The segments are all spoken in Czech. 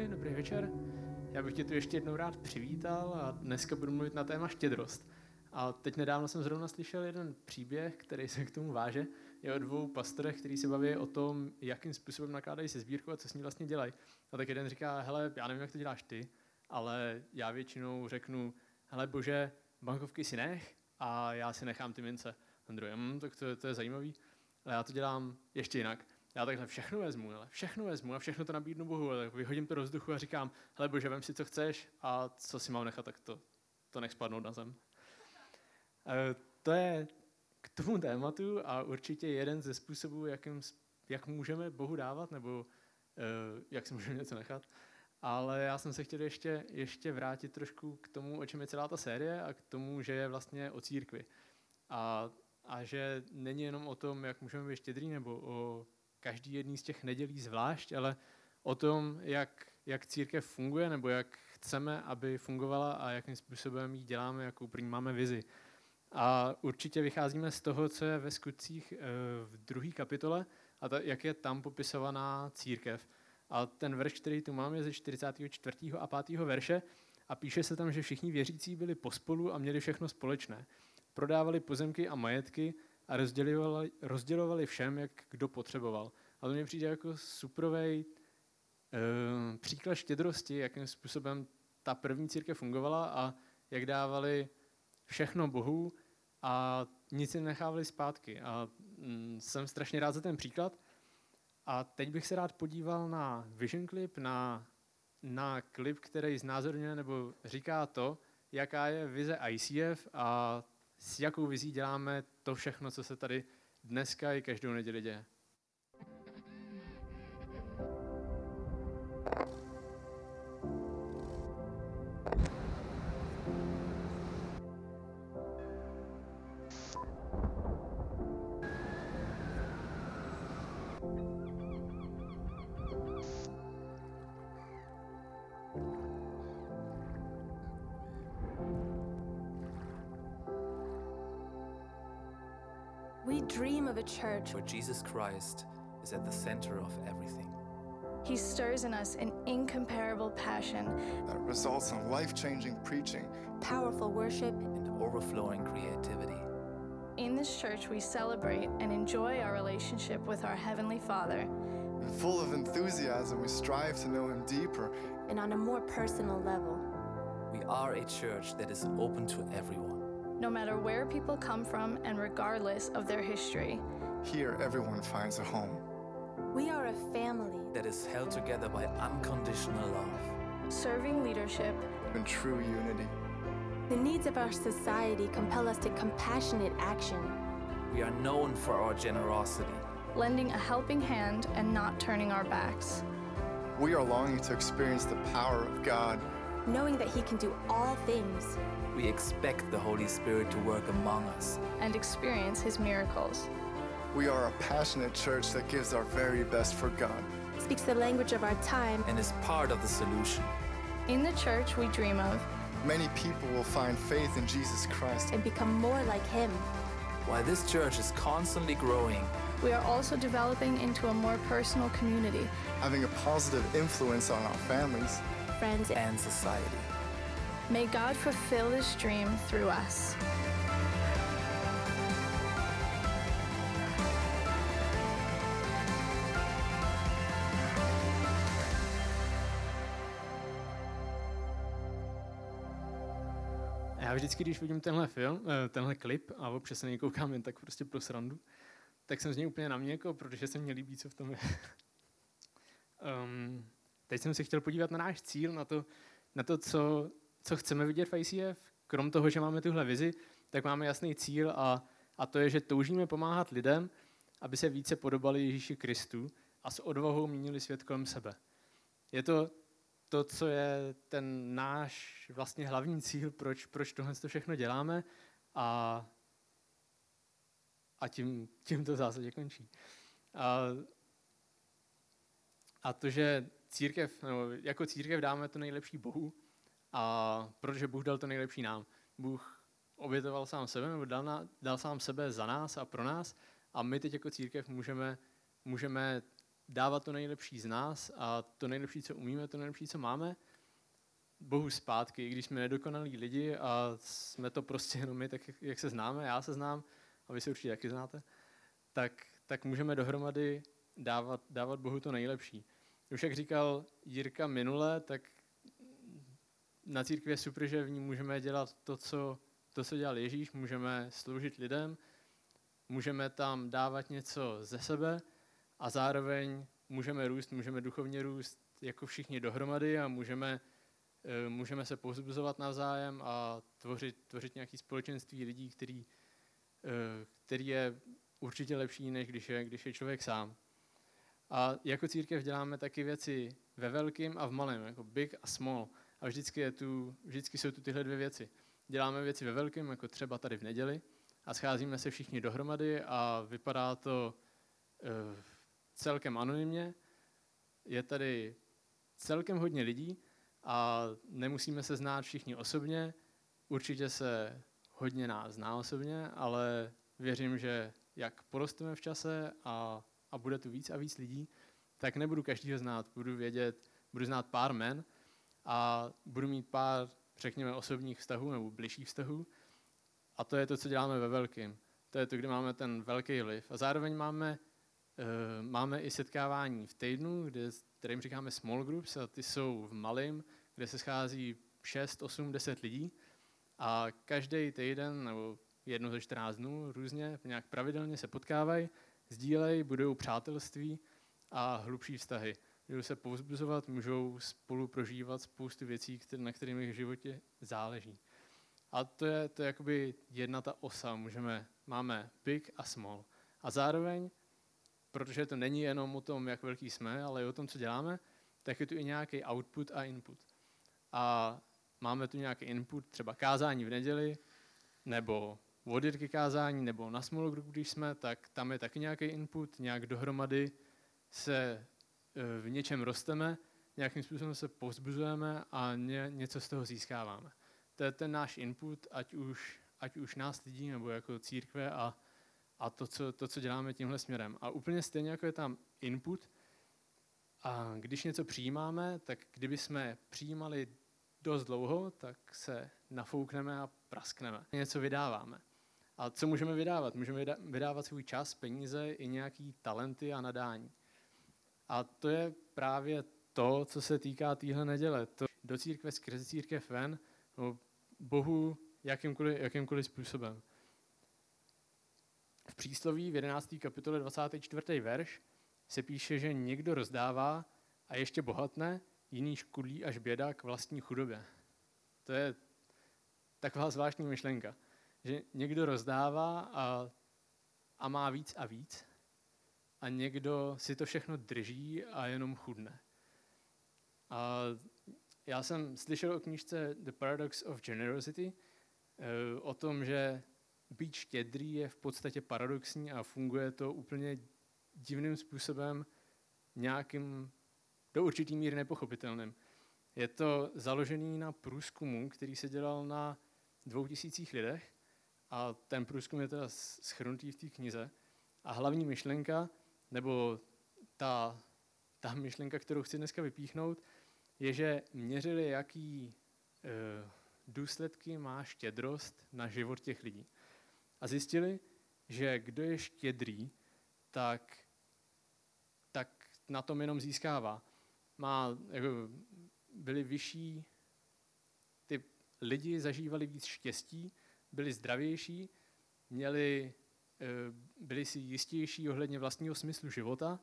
Ahoj, dobrý večer. Já bych tě tu ještě jednou rád přivítal a dneska budu mluvit na téma štědrost. A teď nedávno jsem zrovna slyšel jeden příběh, který se k tomu váže. Je o dvou pastorech, který se baví o tom, jakým způsobem nakládají se sbírkou a co s ní vlastně dělají. A tak jeden říká, hele, já nevím, jak to děláš ty, ale já většinou řeknu, hele bože, bankovky si nech a já si nechám ty mince. Ten druhý, hm, tak to, to je zajímavý, ale já to dělám ještě jinak já takhle všechno vezmu, ale všechno vezmu a všechno to nabídnu Bohu, ale vyhodím to do vzduchu a říkám, hele bože, vem si, co chceš a co si mám nechat, tak to, to nech spadnout na zem. E, to je k tomu tématu a určitě jeden ze způsobů, jakým, jak můžeme Bohu dávat, nebo e, jak si můžeme něco nechat. Ale já jsem se chtěl ještě, ještě vrátit trošku k tomu, o čem je celá ta série a k tomu, že je vlastně o církvi. A, a že není jenom o tom, jak můžeme být štědrý, nebo o každý jedný z těch nedělí zvlášť, ale o tom, jak, jak církev funguje, nebo jak chceme, aby fungovala a jakým způsobem ji děláme, jakou první máme vizi. A určitě vycházíme z toho, co je ve skutcích eh, v druhé kapitole a ta, jak je tam popisovaná církev. A ten verš, který tu máme, je ze 44. a 5. verše a píše se tam, že všichni věřící byli pospolu a měli všechno společné. Prodávali pozemky a majetky a rozdělovali, rozdělovali všem, jak kdo potřeboval. A to mně přijde jako suprovej e, příklad štědrosti, jakým způsobem ta první církev fungovala a jak dávali všechno Bohu a nic jim nechávali zpátky. A mm, jsem strašně rád za ten příklad. A teď bych se rád podíval na vision clip, na, na klip, který znázorňuje nebo říká to, jaká je vize ICF a s jakou vizí děláme to všechno, co se tady dneska i každou neděli děje. Church where Jesus Christ is at the center of everything. He stirs in us an incomparable passion that results in life changing preaching, powerful worship, and overflowing creativity. In this church, we celebrate and enjoy our relationship with our Heavenly Father. And full of enthusiasm, we strive to know Him deeper and on a more personal level. We are a church that is open to everyone no matter where people come from and regardless of their history. Here, everyone finds a home. We are a family that is held together by unconditional love, serving leadership, and true unity. The needs of our society compel us to compassionate action. We are known for our generosity, lending a helping hand and not turning our backs. We are longing to experience the power of God, knowing that He can do all things we expect the Holy Spirit to work among us and experience His miracles. We are a passionate church that gives our very best for God, speaks the language of our time, and is part of the solution. In the church we dream of, many people will find faith in Jesus Christ and become more like Him. While this church is constantly growing, we are also developing into a more personal community, having a positive influence on our families, friends, and society. May God fulfill this dream through us. Vždycky, když vidím tenhle film, eh, tenhle klip a občas se na něj koukám jen tak prostě pro srandu, tak jsem z něj úplně na mě, jako, protože se mně líbí, co v tom je. um, teď jsem se chtěl podívat na náš cíl, na to, na to co, co chceme vidět v ICF, krom toho, že máme tuhle vizi, tak máme jasný cíl a, a to je, že toužíme pomáhat lidem, aby se více podobali Ježíši Kristu a s odvahou měnili svět kolem sebe. Je to to, co je ten náš vlastně hlavní cíl, proč, proč tohle to všechno děláme a, a tím, tím to v zásadě končí. A, a to, že církev, nebo jako církev dáme to nejlepší Bohu, a protože Bůh dal to nejlepší nám. Bůh obětoval sám sebe, nebo dal, na, dal sám sebe za nás a pro nás a my teď jako církev můžeme, můžeme dávat to nejlepší z nás a to nejlepší, co umíme, to nejlepší, co máme, Bohu zpátky, i když jsme nedokonalí lidi a jsme to prostě jenom my, tak jak se známe, já se znám a vy se určitě taky znáte, tak, tak můžeme dohromady dávat, dávat Bohu to nejlepší. Už jak říkal Jirka minule, tak na církvi je super, že v ní můžeme dělat to, co, to, co dělal Ježíš, můžeme sloužit lidem, můžeme tam dávat něco ze sebe a zároveň můžeme růst, můžeme duchovně růst jako všichni dohromady a můžeme, eh, můžeme se povzbuzovat navzájem a tvořit, tvořit nějaké společenství lidí, který, eh, který je určitě lepší, než když je, když je člověk sám. A jako církev děláme taky věci ve velkým a v malém, jako big a small. A vždycky, je tu, vždycky jsou tu tyhle dvě věci. Děláme věci ve velkém, jako třeba tady v neděli, a scházíme se všichni dohromady a vypadá to uh, celkem anonymně. Je tady celkem hodně lidí a nemusíme se znát všichni osobně. Určitě se hodně nás zná osobně, ale věřím, že jak porosteme v čase a, a bude tu víc a víc lidí, tak nebudu každýho znát. Budu vědět, budu znát pár men a budu mít pár, řekněme, osobních vztahů nebo bližších vztahů. A to je to, co děláme ve velkým. To je to, kde máme ten velký vliv. A zároveň máme, máme i setkávání v týdnu, kde, kterým říkáme small groups, a ty jsou v malém, kde se schází 6, 8, 10 lidí. A každý týden, nebo jedno ze 14 dnů různě, nějak pravidelně se potkávají, sdílejí, budou přátelství a hlubší vztahy můžou se povzbuzovat, můžou spolu prožívat spoustu věcí, na kterých v životě záleží. A to je, to je jakoby jedna ta osa. Můžeme, máme big a small. A zároveň, protože to není jenom o tom, jak velký jsme, ale i o tom, co děláme, tak je tu i nějaký output a input. A máme tu nějaký input, třeba kázání v neděli, nebo vodírky kázání, nebo na small když jsme, tak tam je taky nějaký input, nějak dohromady se v něčem rosteme, nějakým způsobem se povzbuzujeme a ně, něco z toho získáváme. To je ten náš input, ať už, ať už nás lidí nebo jako církve a, a to, co, to, co děláme tímhle směrem. A úplně stejně jako je tam input, a když něco přijímáme, tak kdyby jsme přijímali dost dlouho, tak se nafoukneme a praskneme. Něco vydáváme. A co můžeme vydávat? Můžeme vydávat svůj čas, peníze i nějaký talenty a nadání. A to je právě to, co se týká téhle neděle. To do církve, skrze církev ven, no, Bohu jakýmkoliv, jakýmkoliv způsobem. V přísloví v 11. kapitole 24. verš se píše, že někdo rozdává a ještě bohatne, jiný škudlí až běda k vlastní chudobě. To je taková zvláštní myšlenka, že někdo rozdává a, a má víc a víc a někdo si to všechno drží a jenom chudne. A já jsem slyšel o knížce The Paradox of Generosity, eh, o tom, že být štědrý je v podstatě paradoxní a funguje to úplně divným způsobem, nějakým do určitý míry nepochopitelným. Je to založený na průzkumu, který se dělal na dvou tisících lidech a ten průzkum je teda schrnutý v té knize. A hlavní myšlenka nebo ta, ta myšlenka, kterou chci dneska vypíchnout, je, že měřili, jaký e, důsledky má štědrost na život těch lidí. A zjistili, že kdo je štědrý, tak, tak na tom jenom získává. Má, jako, byli vyšší, ty lidi zažívali víc štěstí, byli zdravější, měli Eh, byli si jistější ohledně vlastního smyslu života,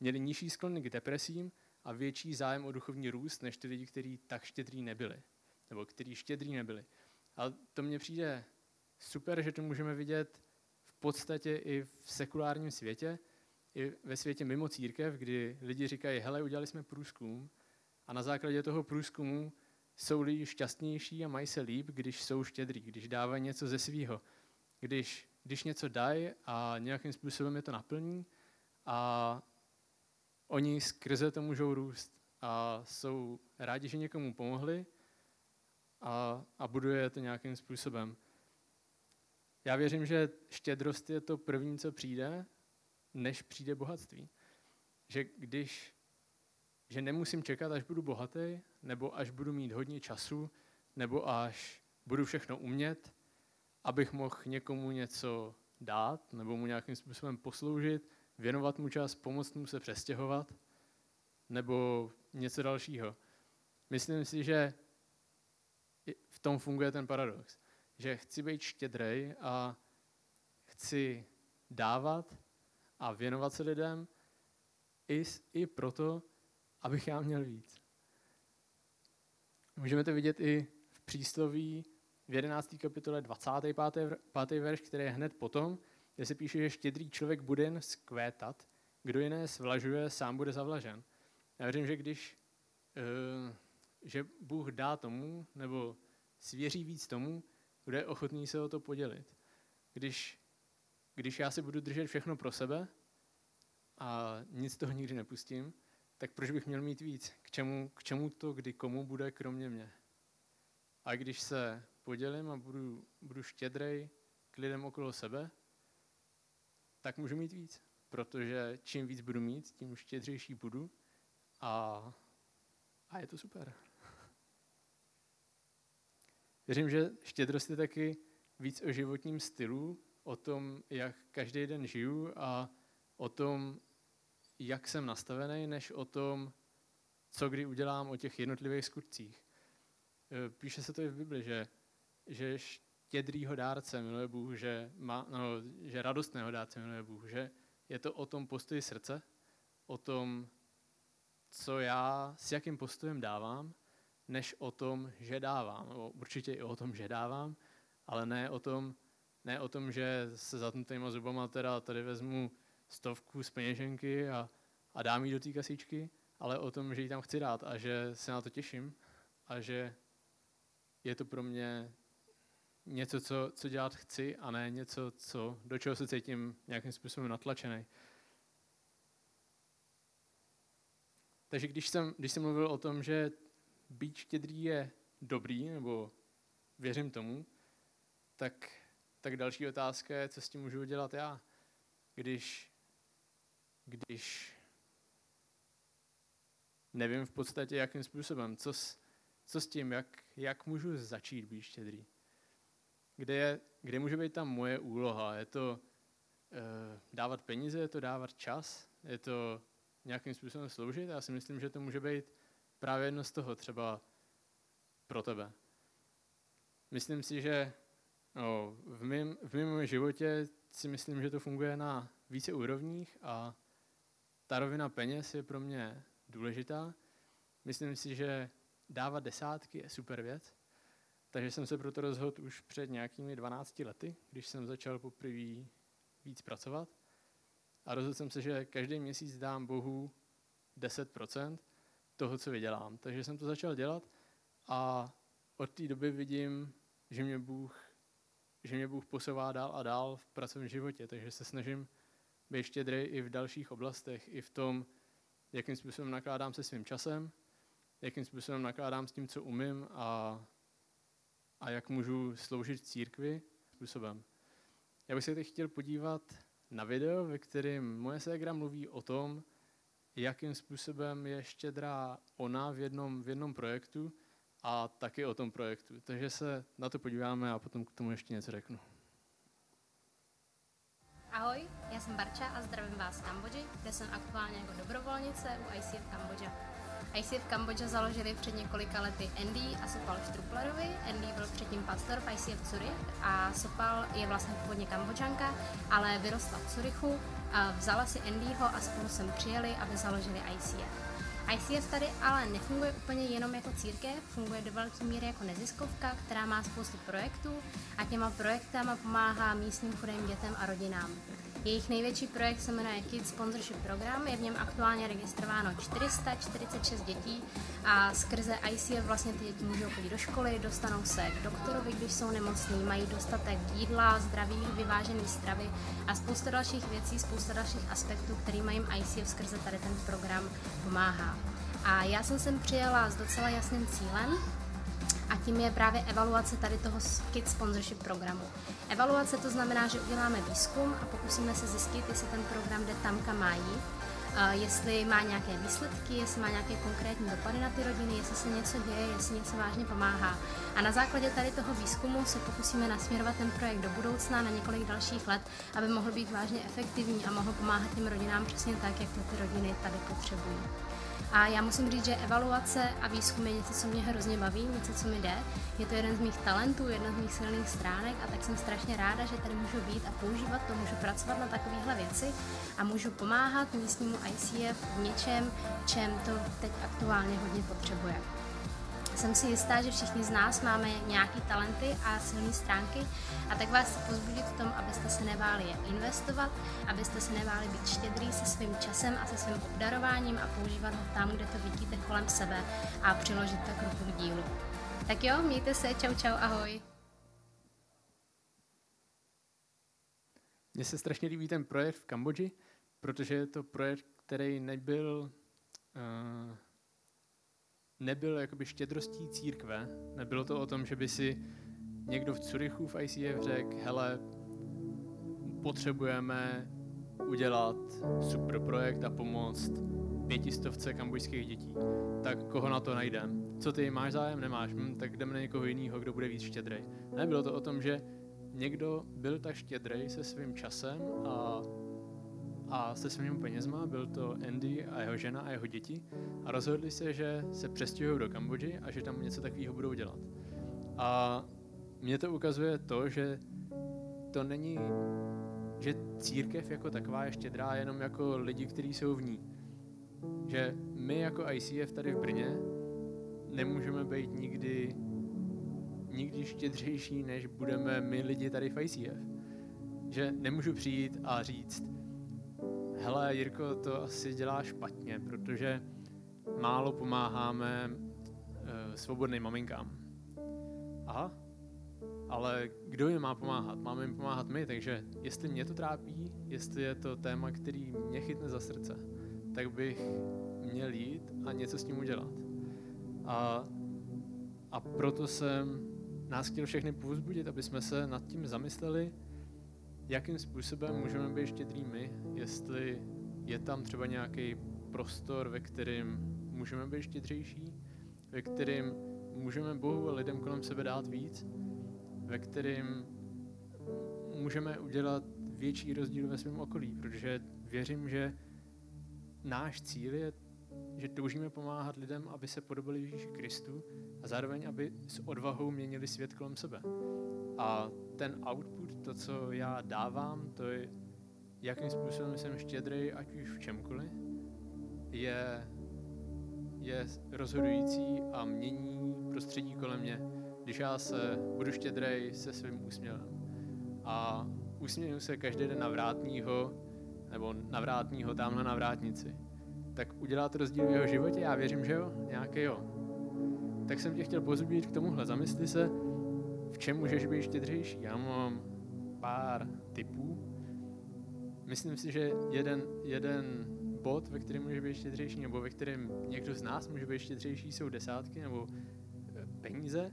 měli nižší sklony k depresím a větší zájem o duchovní růst než ty lidi, kteří tak štědrý nebyli, nebo kteří štědrý nebyli. A to mně přijde super, že to můžeme vidět v podstatě i v sekulárním světě, i ve světě mimo církev, kdy lidi říkají, hele, udělali jsme průzkum a na základě toho průzkumu jsou lidi šťastnější a mají se líp, když jsou štědrý, když dávají něco ze svýho, když když něco dají a nějakým způsobem je to naplní a oni skrze to můžou růst a jsou rádi, že někomu pomohli a, a buduje to nějakým způsobem. Já věřím, že štědrost je to první, co přijde, než přijde bohatství. že když že nemusím čekat, až budu bohatý, nebo až budu mít hodně času, nebo až budu všechno umět, abych mohl někomu něco dát, nebo mu nějakým způsobem posloužit, věnovat mu čas, pomoct mu se přestěhovat, nebo něco dalšího. Myslím si, že v tom funguje ten paradox. Že chci být štědrej a chci dávat a věnovat se lidem i, i proto, abych já měl víc. Můžeme to vidět i v přísloví v 11. kapitole 25. 5. verš, který je hned potom, kde se píše, že štědrý člověk bude jen skvétat, kdo jiné svlažuje, sám bude zavlažen. Já věřím, že když uh, že Bůh dá tomu, nebo svěří víc tomu, kdo je ochotný se o to podělit. Když, když já si budu držet všechno pro sebe a nic toho nikdy nepustím, tak proč bych měl mít víc? K čemu, k čemu to, kdy komu bude kromě mě? A když se podělím a budu, budu štědrej k lidem okolo sebe, tak můžu mít víc. Protože čím víc budu mít, tím štědřejší budu a, a je to super. Věřím, že štědrost je taky víc o životním stylu, o tom, jak každý den žiju a o tom, jak jsem nastavený, než o tom, co kdy udělám o těch jednotlivých skutcích. E, píše se to i v Bibli, že, že štědrýho dárce miluje Bůh, že, má, no, že radostného dárce miluje Bůh, že je to o tom postoji srdce, o tom, co já s jakým postojem dávám, než o tom, že dávám. Nebo určitě i o tom, že dávám, ale ne o tom, ne o tom, že se zatnutýma zubama teda tady vezmu stovku z peněženky a, a dám ji do té kasíčky, ale o tom, že ji tam chci dát a že se na to těším a že je to pro mě něco, co, co dělat chci a ne něco, co, do čeho se cítím nějakým způsobem natlačený. Takže když jsem, když jsem mluvil o tom, že být štědrý je dobrý, nebo věřím tomu, tak, tak další otázka je, co s tím můžu udělat já, když, když nevím v podstatě, jakým způsobem, co s, co s tím, jak, jak můžu začít být štědrý. Kde, je, kde může být tam moje úloha? Je to uh, dávat peníze, je to dávat čas, je to nějakým způsobem sloužit? Já si myslím, že to může být právě jedno z toho třeba pro tebe. Myslím si, že no, v, mém, v mém životě si myslím, že to funguje na více úrovních a ta rovina peněz je pro mě důležitá. Myslím si, že dávat desátky je super věc, takže jsem se proto rozhodl už před nějakými 12 lety, když jsem začal poprvé víc pracovat. A rozhodl jsem se, že každý měsíc dám Bohu 10%, toho, co vydělám. Takže jsem to začal dělat a od té doby vidím, že mě Bůh, že mě Bůh posouvá dál a dál v pracovním životě, takže se snažím být štědrý i v dalších oblastech, i v tom, jakým způsobem nakládám se svým časem, jakým způsobem nakládám s tím, co umím a, a jak můžu sloužit církvi způsobem. Já bych se teď chtěl podívat na video, ve kterém moje ségra mluví o tom, jakým způsobem je štědrá ona v jednom, v jednom projektu a taky o tom projektu. Takže se na to podíváme a potom k tomu ještě něco řeknu. Ahoj, já jsem Barča a zdravím vás z Kambodži, kde jsem aktuálně jako dobrovolnice u ICF Kambodža. ICF Kambodža založili před několika lety Andy a Sopal Štruplerovi. Andy byl předtím pastor v ICF Zurich a Sopal je vlastně původně Kambodžanka, ale vyrostla v Curychu Vzala si Andyho a spolu sem přijeli, aby založili ICF. ICF tady ale nefunguje úplně jenom jako církev, funguje do velké míry jako neziskovka, která má spoustu projektů a těma projektama pomáhá místním chudým dětem a rodinám. Jejich největší projekt se jmenuje Kids Sponsorship Program, je v něm aktuálně registrováno 446 dětí a skrze ICF vlastně ty děti můžou chodit do školy, dostanou se k doktorovi, když jsou nemocní, mají dostatek jídla, zdraví, vyvážené stravy a spousta dalších věcí, spousta dalších aspektů, kterými jim ICF skrze tady ten program pomáhá. A já jsem sem přijela s docela jasným cílem, tím je právě evaluace tady toho KIT sponsorship programu. Evaluace to znamená, že uděláme výzkum a pokusíme se zjistit, jestli ten program jde tam, kam má jít jestli má nějaké výsledky, jestli má nějaké konkrétní dopady na ty rodiny, jestli se něco děje, jestli něco vážně pomáhá. A na základě tady toho výzkumu se pokusíme nasměrovat ten projekt do budoucna na několik dalších let, aby mohl být vážně efektivní a mohl pomáhat těm rodinám přesně tak, jak to ty rodiny tady potřebují. A já musím říct, že evaluace a výzkum je něco, co mě hrozně baví, něco, co mi jde. Je to jeden z mých talentů, jedna z mých silných stránek a tak jsem strašně ráda, že tady můžu být a používat to, můžu pracovat na takovéhle věci a můžu pomáhat místnímu ICF v něčem, čem to teď aktuálně hodně potřebuje. Jsem si jistá, že všichni z nás máme nějaké talenty a silné stránky a tak vás chci pozbudit v tom, abyste se nebáli je investovat, abyste se nebáli být štědrý se svým časem a se svým obdarováním a používat ho tam, kde to vidíte kolem sebe a přiložit tak ruku k dílu. Tak jo, mějte se, čau čau, ahoj. Mně se strašně líbí ten projekt v Kambodži, protože je to projekt, který nebyl uh, nebyl jakoby štědrostí církve. Nebylo to o tom, že by si někdo v Curychu v ICF řekl, hele, potřebujeme udělat super projekt a pomoct pětistovce kambojských dětí. Tak koho na to najdeme? Co ty, máš zájem, nemáš? Hm, tak jdeme na někoho jiného, kdo bude víc štědrý. Nebylo to o tom, že někdo byl tak štědrý se svým časem a a se svými penězma, byl to Andy a jeho žena a jeho děti a rozhodli se, že se přestěhují do Kambodži a že tam něco takového budou dělat. A mě to ukazuje to, že to není, že církev jako taková je štědrá jenom jako lidi, kteří jsou v ní. Že my jako ICF tady v Brně nemůžeme být nikdy, nikdy štědřejší, než budeme my lidi tady v ICF. Že nemůžu přijít a říct, hele Jirko, to asi dělá špatně, protože málo pomáháme uh, svobodným maminkám. Aha, ale kdo jim má pomáhat? Máme jim pomáhat my, takže jestli mě to trápí, jestli je to téma, který mě chytne za srdce, tak bych měl jít a něco s tím udělat. A, a proto jsem nás chtěl všechny povzbudit, aby jsme se nad tím zamysleli, jakým způsobem můžeme být štědrý my, jestli je tam třeba nějaký prostor, ve kterém můžeme být štědřejší, ve kterém můžeme Bohu a lidem kolem sebe dát víc, ve kterém můžeme udělat větší rozdíl ve svém okolí, protože věřím, že náš cíl je, že toužíme pomáhat lidem, aby se podobali Ježíši Kristu a zároveň, aby s odvahou měnili svět kolem sebe. A ten output, to, co já dávám, to je, jakým způsobem jsem štědrý, ať už v čemkoliv, je, je rozhodující a mění prostředí kolem mě, když já se budu štědrej se svým úsměvem. A usměju se každý den na vrátního, nebo na vrátního tamhle na vrátnici. Tak udělat rozdíl v jeho životě? Já věřím, že jo, nějaký jo. Tak jsem tě chtěl pozbudit k tomuhle. Zamysli se, v čem můžeš být štědřejší. Já mám pár typů. Myslím si, že jeden, jeden bod, ve kterém může být štědřejší, nebo ve kterém někdo z nás může být štědřejší, jsou desátky nebo e, peníze.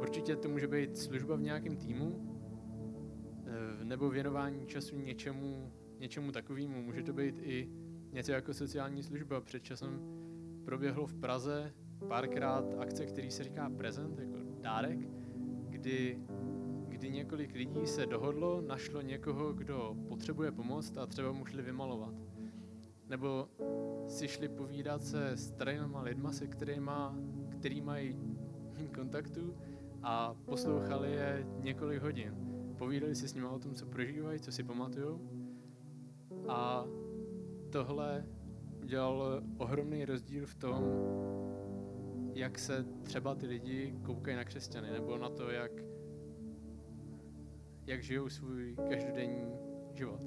Určitě to může být služba v nějakém týmu, e, nebo věnování času něčemu, něčemu takovému. Může to být i něco jako sociální služba. Před časem proběhlo v Praze párkrát akce, který se říká prezent, jako dárek, kdy, kdy několik lidí se dohodlo, našlo někoho, kdo potřebuje pomoc a třeba mu šli vymalovat. Nebo si šli povídat se s starýma lidma, se kterými, který mají kontaktu a poslouchali je několik hodin. Povídali si s nimi o tom, co prožívají, co si pamatují. A tohle udělal ohromný rozdíl v tom, jak se třeba ty lidi koukají na křesťany, nebo na to, jak, jak žijou svůj každodenní život.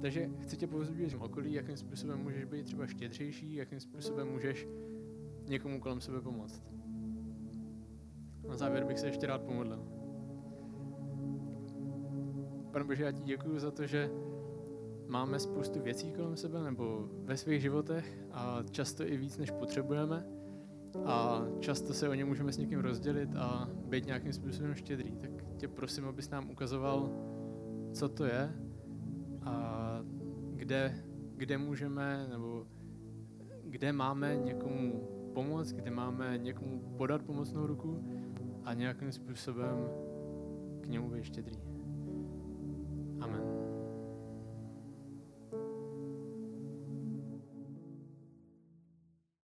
Takže chci tě povzbudit v okolí, jakým způsobem můžeš být třeba štědřejší, jakým způsobem můžeš někomu kolem sebe pomoct. Na závěr bych se ještě rád pomodlil. Pane Bože, já ti děkuji za to, že máme spoustu věcí kolem sebe nebo ve svých životech a často i víc, než potřebujeme a často se o ně můžeme s někým rozdělit a být nějakým způsobem štědrý. Tak tě prosím, abys nám ukazoval, co to je a kde kde můžeme, nebo kde máme někomu pomoct, kde máme někomu podat pomocnou ruku a nějakým způsobem k němu být štědrý.